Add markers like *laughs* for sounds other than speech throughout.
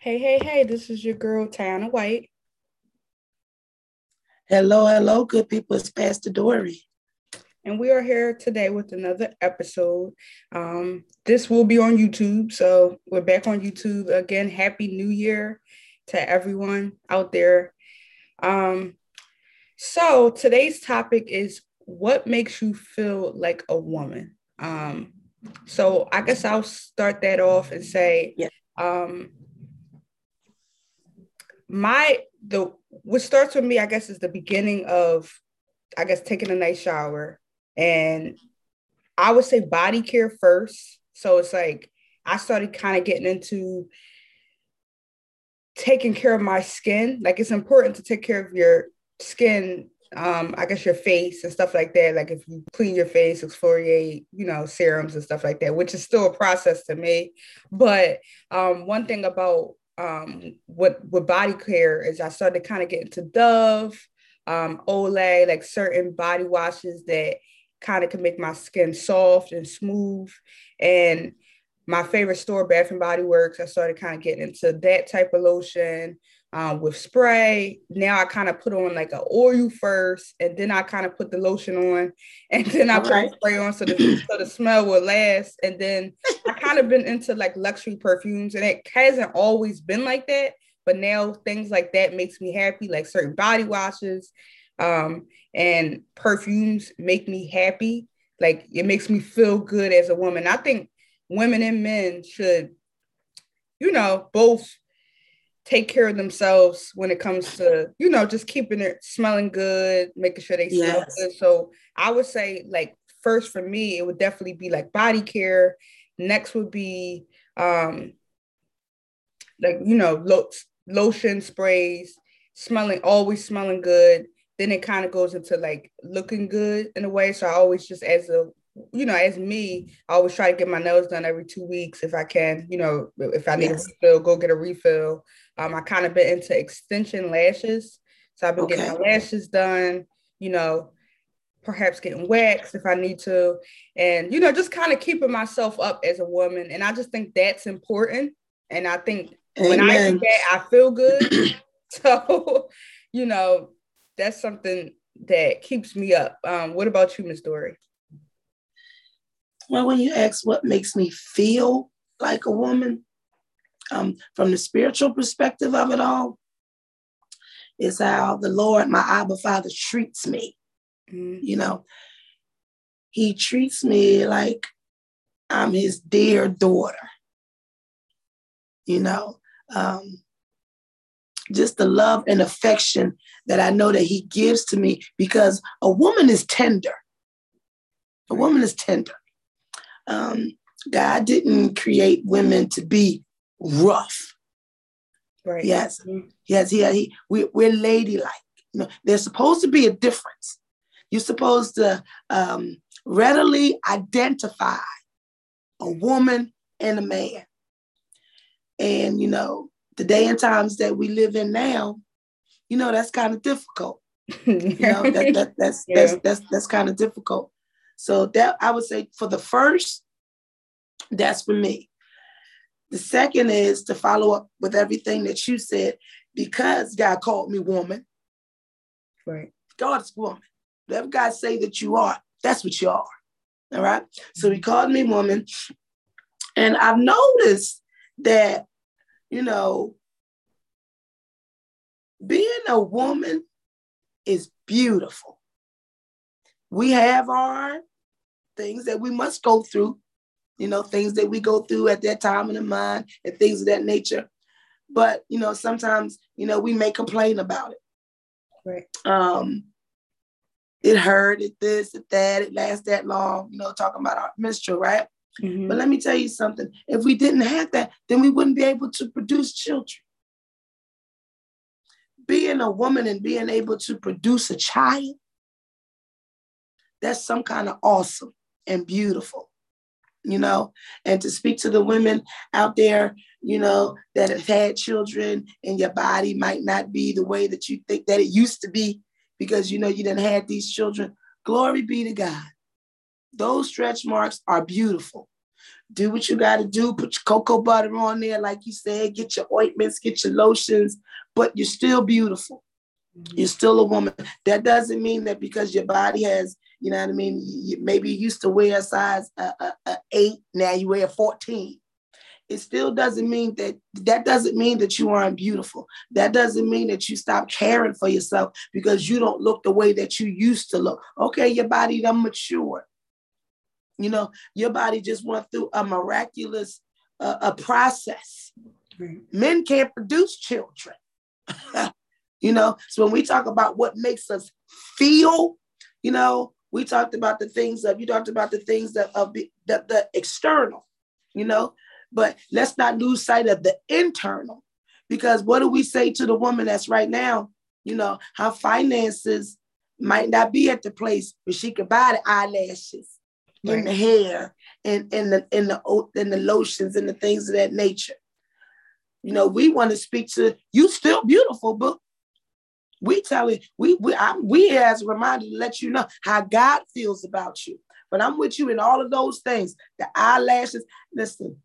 Hey, hey, hey, this is your girl, Tiana White. Hello, hello, good people. It's Pastor Dory. And we are here today with another episode. Um, this will be on YouTube. So we're back on YouTube again. Happy New Year to everyone out there. Um, so today's topic is what makes you feel like a woman? Um, so I guess I'll start that off and say, yeah. um, my the what starts with me, I guess, is the beginning of, I guess, taking a nice shower, and I would say body care first. So it's like I started kind of getting into taking care of my skin. Like it's important to take care of your skin um, I guess your face and stuff like that. Like if you clean your face, exfoliate, you know, serums and stuff like that, which is still a process to me. But um, one thing about um, what with body care is I started kind of getting to Dove, um, Olay, like certain body washes that kind of can make my skin soft and smooth. And my favorite store, Bath and Body Works, I started kind of getting into that type of lotion um, with spray. Now I kind of put on like an oil first, and then I kind of put the lotion on, *laughs* and then I put spray on so the so the smell will last. And then I kind of been into like luxury perfumes, and it hasn't always been like that. But now things like that makes me happy, like certain body washes um, and perfumes make me happy. Like it makes me feel good as a woman. I think women and men should, you know, both take care of themselves when it comes to you know just keeping it smelling good making sure they smell yes. good. So i would say like first for me it would definitely be like body care. Next would be um like you know lo- lotion sprays smelling always smelling good. Then it kind of goes into like looking good in a way. So i always just as a you know, as me, I always try to get my nails done every two weeks if I can. You know, if I need yes. a refill, go get a refill. Um, I kind of been into extension lashes, so I've been okay. getting my lashes done. You know, perhaps getting waxed if I need to, and you know, just kind of keeping myself up as a woman. And I just think that's important. And I think Amen. when I do that, I feel good. *laughs* so, you know, that's something that keeps me up. Um, what about you, Miss Dory? Well, when you ask what makes me feel like a woman, um, from the spiritual perspective of it all, is how the Lord, my Abba Father, treats me. Mm-hmm. You know, He treats me like I'm His dear daughter. You know, um, just the love and affection that I know that He gives to me because a woman is tender. A woman is tender. Um, God didn't create women to be rough. Right. Yes. Mm-hmm. Yes. He, he, we, we're ladylike. You know, there's supposed to be a difference. You're supposed to um, readily identify a woman and a man. And, you know, the day and times that we live in now, you know, that's kind of difficult. you know, that, *laughs* that, that's, yeah. that's, that's, that's kind of difficult. So that I would say for the first, that's for me. The second is to follow up with everything that you said, because God called me woman. Right. God is woman. Whatever God say that you are, that's what you are. All right. So he called me woman. And I've noticed that, you know, being a woman is beautiful. We have our things that we must go through you know, things that we go through at that time in the mind and things of that nature. But, you know, sometimes, you know, we may complain about it. Right. Um, it hurt, it this, it that, it lasts that long, you know, talking about our menstrual, right? Mm-hmm. But let me tell you something. If we didn't have that, then we wouldn't be able to produce children. Being a woman and being able to produce a child, that's some kind of awesome and beautiful you know, and to speak to the women out there, you know, that have had children and your body might not be the way that you think that it used to be because, you know, you didn't have these children. Glory be to God. Those stretch marks are beautiful. Do what you got to do. Put your cocoa butter on there, like you said. Get your ointments, get your lotions, but you're still beautiful. Mm-hmm. You're still a woman. That doesn't mean that because your body has, you know what I mean. You, maybe you used to wear a size uh, uh, uh, eight, now you wear 14 it still doesn't mean that that doesn't mean that you aren't beautiful. That doesn't mean that you stop caring for yourself because you don't look the way that you used to look. Okay, your body done matured. You know, your body just went through a miraculous uh, a process. Right. Men can't produce children. *laughs* you know, so when we talk about what makes us feel, you know, we talked about the things of you talked about the things that of the, the, the external, you know, but let's not lose sight of the internal. Because what do we say to the woman that's right now? You know, her finances might not be at the place where she could buy the eyelashes right. and the hair and, and the and the and the lotions and the things of that nature. You know, we want to speak to you still beautiful, but we tell it, we we I'm, we as a reminder to let you know how God feels about you. But I'm with you in all of those things. The eyelashes. Listen,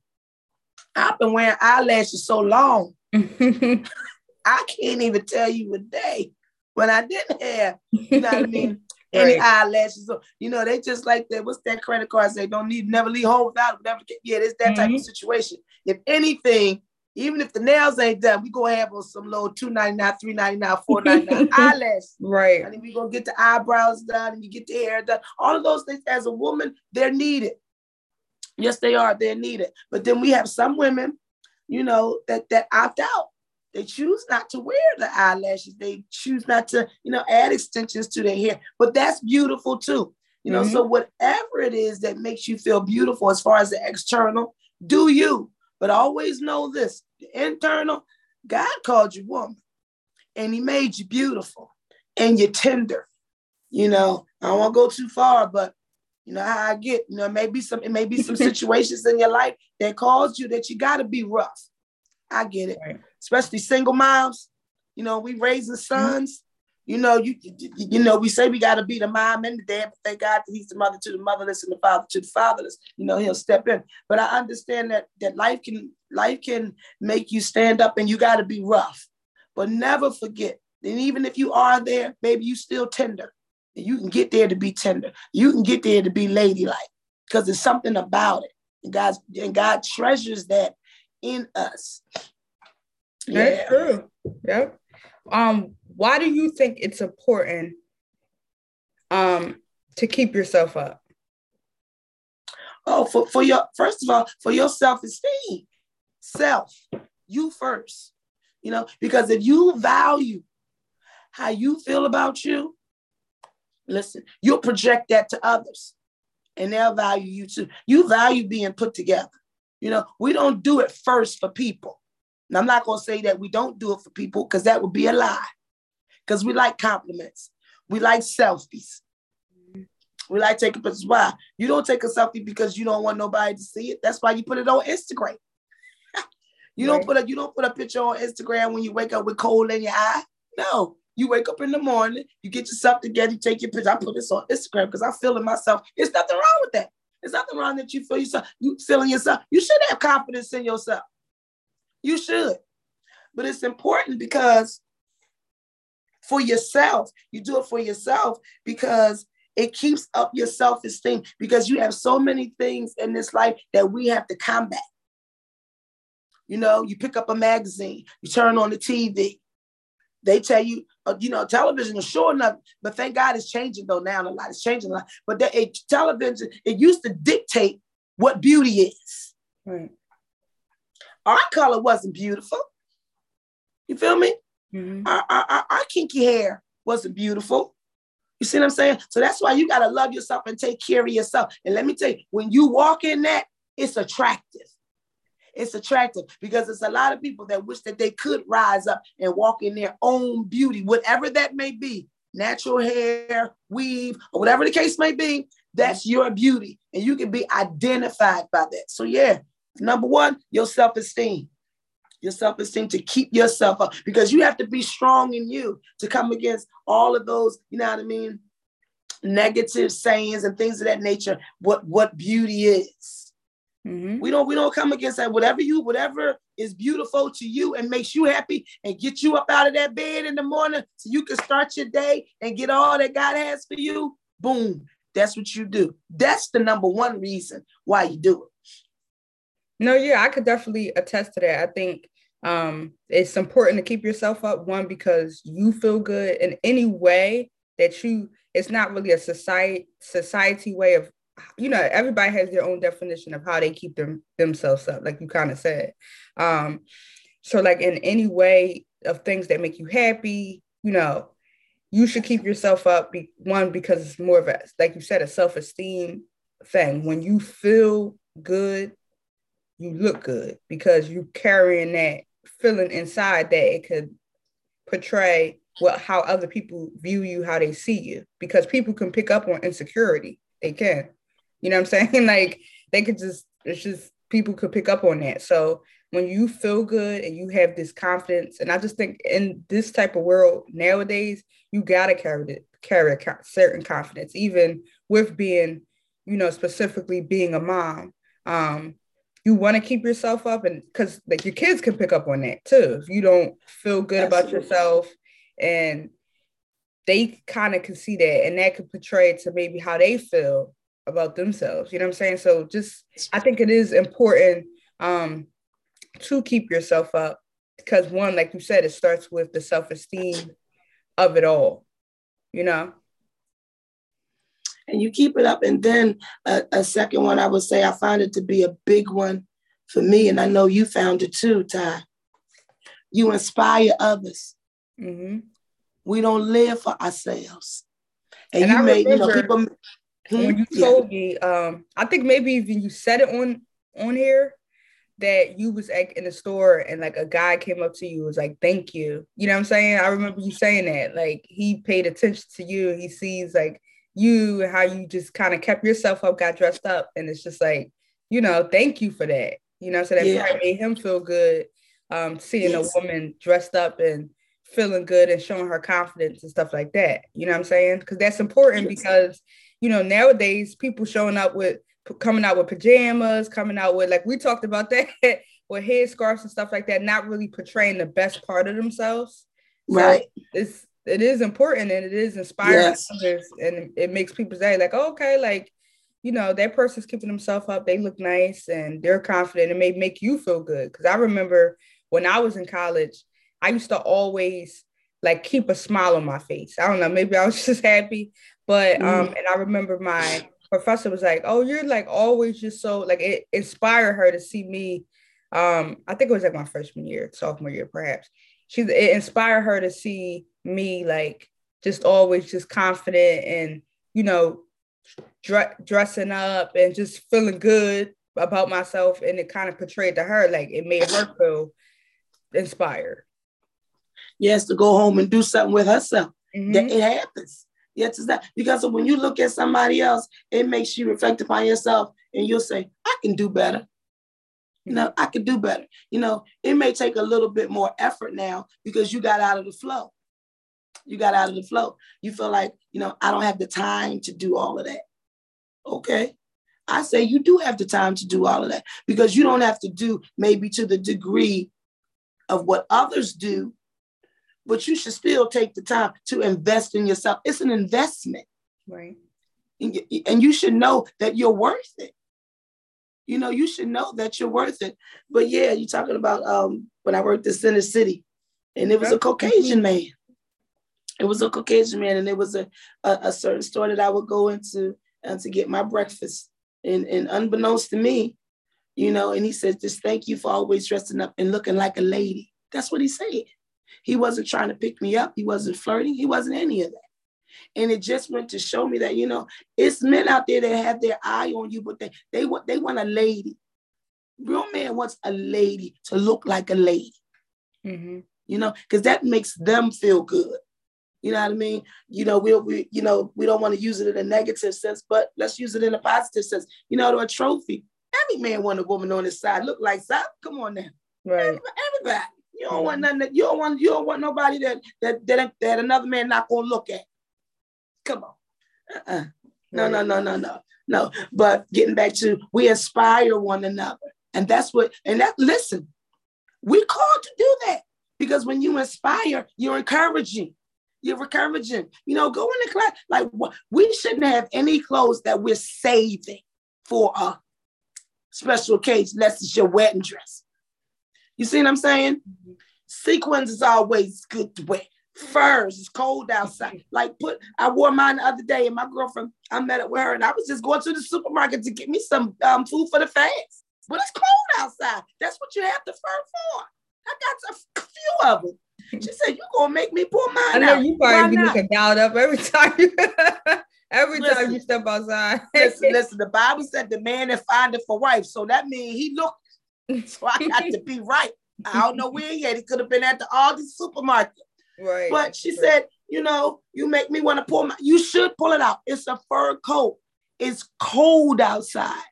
I've been wearing eyelashes so long. *laughs* I can't even tell you a day when I didn't have, you know what I *laughs* mean? Any right. eyelashes, you know, they just like that. What's that credit card say? Don't need, never leave home without, never get, yeah, it's that mm-hmm. type of mm-hmm. situation. If anything, even if the nails ain't done, we gonna have on some little two ninety nine, three ninety nine, four ninety nine *laughs* eyelashes. Right. And then we gonna get the eyebrows done and you get the hair done. All of those things as a woman, they're needed. Yes, they are. They're needed. But then we have some women, you know, that that opt out. They choose not to wear the eyelashes. They choose not to, you know, add extensions to their hair. But that's beautiful too. You know, mm-hmm. so whatever it is that makes you feel beautiful as far as the external, do you. But always know this the internal, God called you woman and he made you beautiful and you're tender. You know, I don't want to go too far, but you know how I get, you know, maybe some it may be some *laughs* situations in your life that cause you that you gotta be rough. I get it. Right. Especially single moms. You know, we raising mm-hmm. sons. You know, you, you know, we say we gotta be the mom and the dad, but thank God he's the mother to the motherless and the father to the fatherless. You know, he'll step in. But I understand that that life can life can make you stand up and you gotta be rough. But never forget, and even if you are there, maybe you still tender And you can get there to be tender. You can get there to be ladylike because there's something about it. And God, and God treasures that in us. That's yeah. true. Yep. Um, why do you think it's important um to keep yourself up? Oh, for, for your first of all, for your self-esteem. Self, you first. You know, because if you value how you feel about you, Listen, you'll project that to others and they'll value you too. You value being put together. You know, we don't do it first for people. And I'm not going to say that we don't do it for people because that would be a lie. Because we like compliments, we like selfies. We like taking pictures. Why? You don't take a selfie because you don't want nobody to see it. That's why you put it on Instagram. *laughs* you right. don't put a you don't put a picture on Instagram when you wake up with cold in your eye. No, you wake up in the morning, you get yourself together, you take your picture. I put this on Instagram because I feel it myself. There's nothing wrong with that. There's nothing wrong that you feel yourself, you feeling yourself. You should have confidence in yourself. You should. But it's important because for yourself, you do it for yourself because it keeps up your self-esteem because you have so many things in this life that we have to combat. You know, you pick up a magazine, you turn on the TV, they tell you, uh, you know, television is sure enough, but thank God it's changing though now. A lot is changing a lot. But the, it, television, it used to dictate what beauty is. Right. Our color wasn't beautiful. You feel me? Mm-hmm. Our, our, our kinky hair wasn't beautiful. You see what I'm saying? So that's why you got to love yourself and take care of yourself. And let me tell you, when you walk in that, it's attractive it's attractive because it's a lot of people that wish that they could rise up and walk in their own beauty, whatever that may be natural hair, weave, or whatever the case may be. That's your beauty, and you can be identified by that. So, yeah, number one, your self esteem. Your self esteem to keep yourself up because you have to be strong in you to come against all of those, you know what I mean? Negative sayings and things of that nature. What what beauty is Mm-hmm. We don't we don't come against that. Whatever you, whatever is beautiful to you and makes you happy and get you up out of that bed in the morning so you can start your day and get all that God has for you. Boom. That's what you do. That's the number one reason why you do it. No, yeah, I could definitely attest to that. I think um, it's important to keep yourself up, one, because you feel good in any way that you, it's not really a society society way of you know everybody has their own definition of how they keep them themselves up like you kind of said um so like in any way of things that make you happy you know you should keep yourself up be, one because it's more of a like you said a self-esteem thing when you feel good you look good because you carrying that feeling inside that it could portray what how other people view you how they see you because people can pick up on insecurity they can you know what I'm saying? *laughs* like they could just, it's just people could pick up on that. So when you feel good and you have this confidence, and I just think in this type of world nowadays, you gotta carry it, carry a certain confidence, even with being, you know, specifically being a mom. Um, you want to keep yourself up, and because like your kids can pick up on that too. If you don't feel good Absolutely. about yourself, and they kind of can see that, and that could portray to maybe how they feel about themselves. You know what I'm saying? So just I think it is important um to keep yourself up because one, like you said, it starts with the self-esteem of it all, you know. And you keep it up. And then a, a second one, I would say I find it to be a big one for me. And I know you found it too, Ty. You inspire others. Mm-hmm. We don't live for ourselves. And, and you I remember, you know, people when you told yeah. me, um, I think maybe even you said it on on here that you was like in the store and like a guy came up to you was like thank you you know what i'm saying i remember you saying that like he paid attention to you he sees like you how you just kind of kept yourself up got dressed up and it's just like you know thank you for that you know so that yeah. probably made him feel good um seeing yes. a woman dressed up and feeling good and showing her confidence and stuff like that you know what i'm saying because that's important yes. because you know, nowadays people showing up with coming out with pajamas, coming out with like we talked about *laughs* that with headscarves and stuff like that, not really portraying the best part of themselves. Right. So it's it is important and it is inspiring yes. others and it makes people say like, oh, okay, like you know, that person's keeping themselves up. They look nice and they're confident. It may make you feel good. Cause I remember when I was in college, I used to always like keep a smile on my face. I don't know, maybe I was *laughs* just happy, but um, mm. and I remember my professor was like, "Oh, you're like always just so like it inspired her to see me." Um, I think it was like my freshman year, sophomore year, perhaps. She it inspired her to see me like just always just confident and you know dre- dressing up and just feeling good about myself, and it kind of portrayed to her like it made her feel inspired. Yes, to go home and do something with herself. Mm-hmm. That it happens. Yes, it's that because when you look at somebody else, it makes you reflect upon yourself and you'll say, I can do better. You know, I can do better. You know, it may take a little bit more effort now because you got out of the flow. You got out of the flow. You feel like, you know, I don't have the time to do all of that. Okay. I say you do have the time to do all of that because you don't have to do maybe to the degree of what others do but you should still take the time to invest in yourself. It's an investment. Right. And you should know that you're worth it. You know, you should know that you're worth it. But yeah, you're talking about um, when I worked in Center City, and it was a Caucasian man. It was a Caucasian man, and it was a, a, a certain store that I would go into uh, to get my breakfast. And, and unbeknownst to me, you know, and he said, just thank you for always dressing up and looking like a lady. That's what he said. He wasn't trying to pick me up. He wasn't flirting. He wasn't any of that. And it just went to show me that, you know, it's men out there that have their eye on you, but they they want they want a lady. Real man wants a lady to look like a lady. Mm-hmm. You know, because that makes them feel good. You know what I mean? You know, we, we you know, we don't want to use it in a negative sense, but let's use it in a positive sense. You know, to a trophy. Every man want a woman on his side. Look like that. Come on now. Right. Everybody. You don't want nothing. That, you don't want. You don't want nobody that that that, that another man not gonna look at. Come on. Uh-uh. No, no, no, no, no, no. But getting back to we inspire one another. And that's what, and that, listen, we called to do that because when you inspire, you're encouraging. You're encouraging. You know, go in the class. Like, we shouldn't have any clothes that we're saving for a special occasion, unless it's your wedding dress. You see what I'm saying? Mm-hmm. Sequins is always good to wear. Furs, it's cold outside. *laughs* Like put, I wore mine the other day, and my girlfriend, I met up with her, and I was just going to the supermarket to get me some um, food for the fast. But it's cold outside. That's what you have the fur for. I got a few of them. *laughs* She said, "You gonna make me pull mine I know out. you probably be looking dialed up every *laughs* time you every listen, time you step outside. listen, *laughs* listen. The Bible said the man that findeth for wife, so that means he looked. So I got to be right. I don't know where he at. He could have been at the Aldi supermarket. Right. But she right. said, you know, you make me want to pull my. You should pull it out. It's a fur coat. It's cold outside.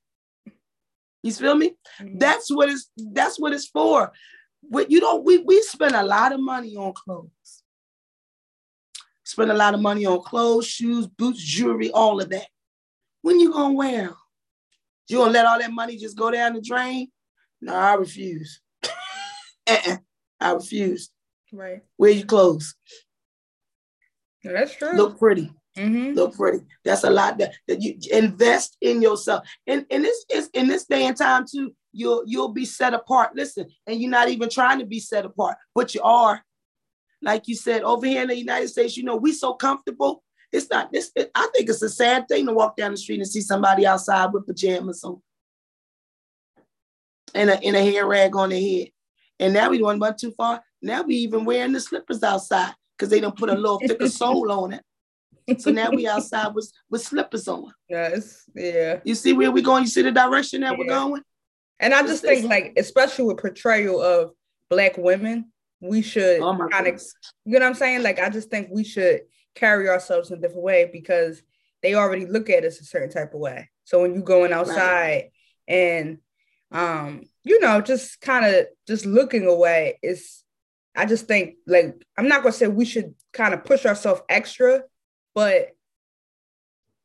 You feel me? Mm-hmm. That's what it's. That's what it's for. But you know, we we spend a lot of money on clothes. Spend a lot of money on clothes, shoes, boots, jewelry, all of that. When you gonna wear them? You gonna let all that money just go down the drain? No, I refuse. *laughs* uh-uh. I refuse. Right. Wear your clothes. that's true. Look pretty. Mm-hmm. Look pretty. That's a lot that, that you invest in yourself. And, and this is in this day and time too, you'll you'll be set apart. Listen, and you're not even trying to be set apart, but you are. Like you said, over here in the United States, you know, we so comfortable. It's not this. It, I think it's a sad thing to walk down the street and see somebody outside with pajamas on and a, and a hair rag on their head. And now we don't run too far. Now we even wearing the slippers outside because they don't put a little thicker *laughs* sole on it. So now we outside with, with slippers on. Yes, yeah. You see where we're going? You see the direction that yeah. we're going? And I just think, like, especially with portrayal of black women, we should oh kind of, you know what I'm saying? Like, I just think we should carry ourselves in a different way because they already look at us a certain type of way. So when you going outside right. and, um, you know, just kind of just looking away, is I just think like I'm not gonna say we should kind of push ourselves extra, but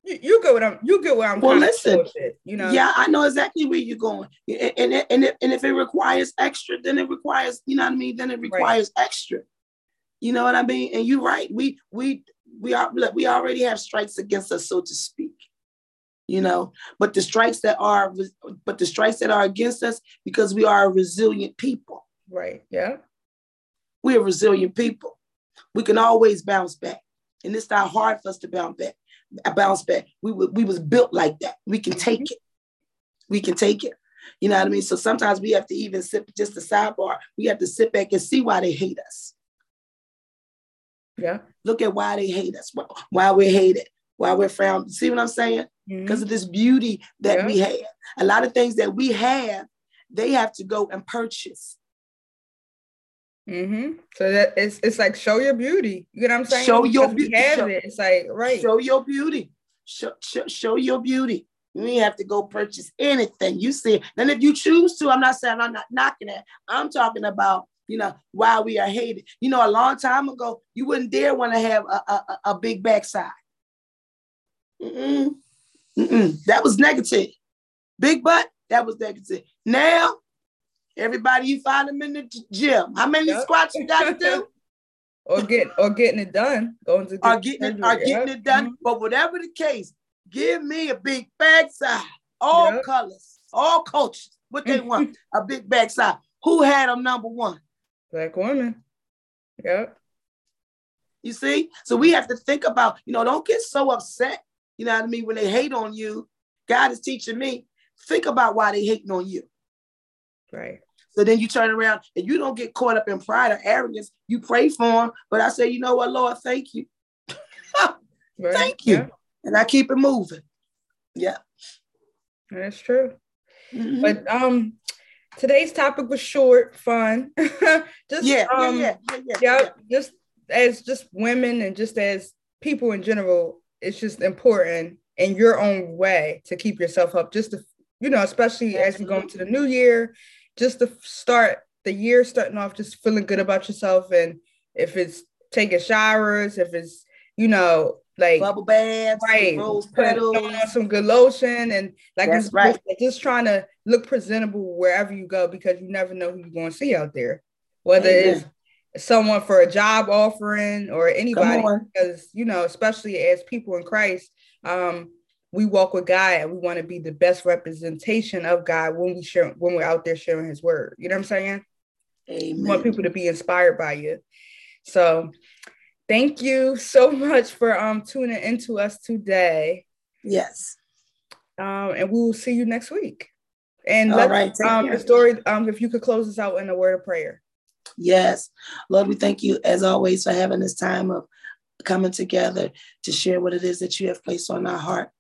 you, you get what I'm you get where I'm well listen. you know? Yeah I know exactly where you're going. And and, and, if, and if it requires extra then it requires you know what I mean? Then it requires right. extra. You know what I mean? And you're right. We we we are we already have strikes against us so to speak. You know? But the strikes that are but the strikes that are against us because we are a resilient people. Right yeah. We're resilient people. We can always bounce back. And it's not hard for us to bounce back bounce back. We, we was built like that. We can take mm-hmm. it. We can take it. You know what I mean? So sometimes we have to even sit just a sidebar. We have to sit back and see why they hate us. Yeah. Look at why they hate us, why we're hated, why we're frowned. See what I'm saying? Because mm-hmm. of this beauty that yeah. we have. A lot of things that we have, they have to go and purchase. Mm-hmm. So that it's it's like show your beauty. You know what I'm saying? Show your beauty. Show, it. It's like right. Show your beauty. Show, show, show your beauty. You ain't have to go purchase anything. You see, and if you choose to, I'm not saying I'm not knocking it. I'm talking about you know why we are hated. You know, a long time ago, you wouldn't dare want to have a, a, a big backside. Mm-mm. Mm-mm. That was negative. Big butt, that was negative. Now Everybody, you find them in the gym. How many yep. squats you got to do? *laughs* or get or getting it done. Going to get or getting it, or getting it done. Mm-hmm. But whatever the case, give me a big backside, all yep. colors, all cultures. What they want, *laughs* a big backside. Who had them number one? Black woman. Yep. You see? So we have to think about, you know, don't get so upset, you know what I mean, when they hate on you. God is teaching me, think about why they hating on you. Right. So then you turn around and you don't get caught up in pride or arrogance. You pray for them, but I say, you know what, Lord, thank you. *laughs* right. Thank you. Yeah. And I keep it moving. Yeah. That's true. Mm-hmm. But um today's topic was short, fun. *laughs* just yeah, um, yeah, yeah, yeah, yeah, just as just women and just as people in general, it's just important in your own way to keep yourself up, just to you know, especially as you go into the new year, just to start the year starting off just feeling good about yourself and if it's taking showers if it's you know like bubble baths, right? Rose petals, on some good lotion, and like That's right. just trying to look presentable wherever you go because you never know who you're going to see out there, whether Amen. it's someone for a job offering or anybody. Because you know, especially as people in Christ, um, we walk with God and we want to be the best representation of God when we share when we're out there sharing His word. You know what I'm saying? Amen. We want people to be inspired by you. So thank you so much for um tuning into us today. Yes. Um, and we will see you next week. And let right, um the story, um, if you could close us out in a word of prayer. Yes. Lord, we thank you as always for having this time of coming together to share what it is that you have placed on our heart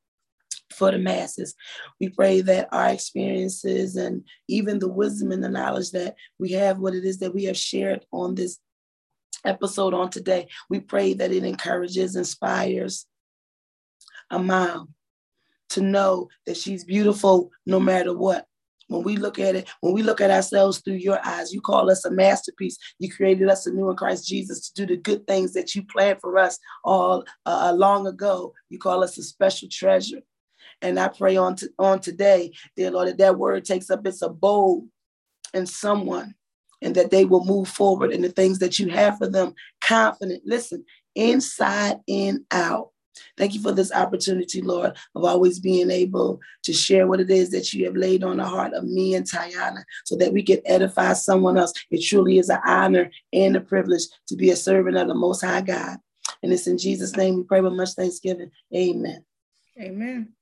for the masses. We pray that our experiences and even the wisdom and the knowledge that we have, what it is that we have shared on this episode on today, we pray that it encourages, inspires a mom to know that she's beautiful no matter what. When we look at it, when we look at ourselves through your eyes, you call us a masterpiece. You created us anew in Christ Jesus to do the good things that you planned for us all uh, long ago. You call us a special treasure. And I pray on, on today, dear Lord, that that word takes up its abode in someone and that they will move forward in the things that you have for them confident. Listen, inside and out. Thank you for this opportunity, Lord, of always being able to share what it is that you have laid on the heart of me and Tiana so that we can edify someone else. It truly is an honor and a privilege to be a servant of the Most High God. And it's in Jesus' name we pray with much thanksgiving. Amen. Amen.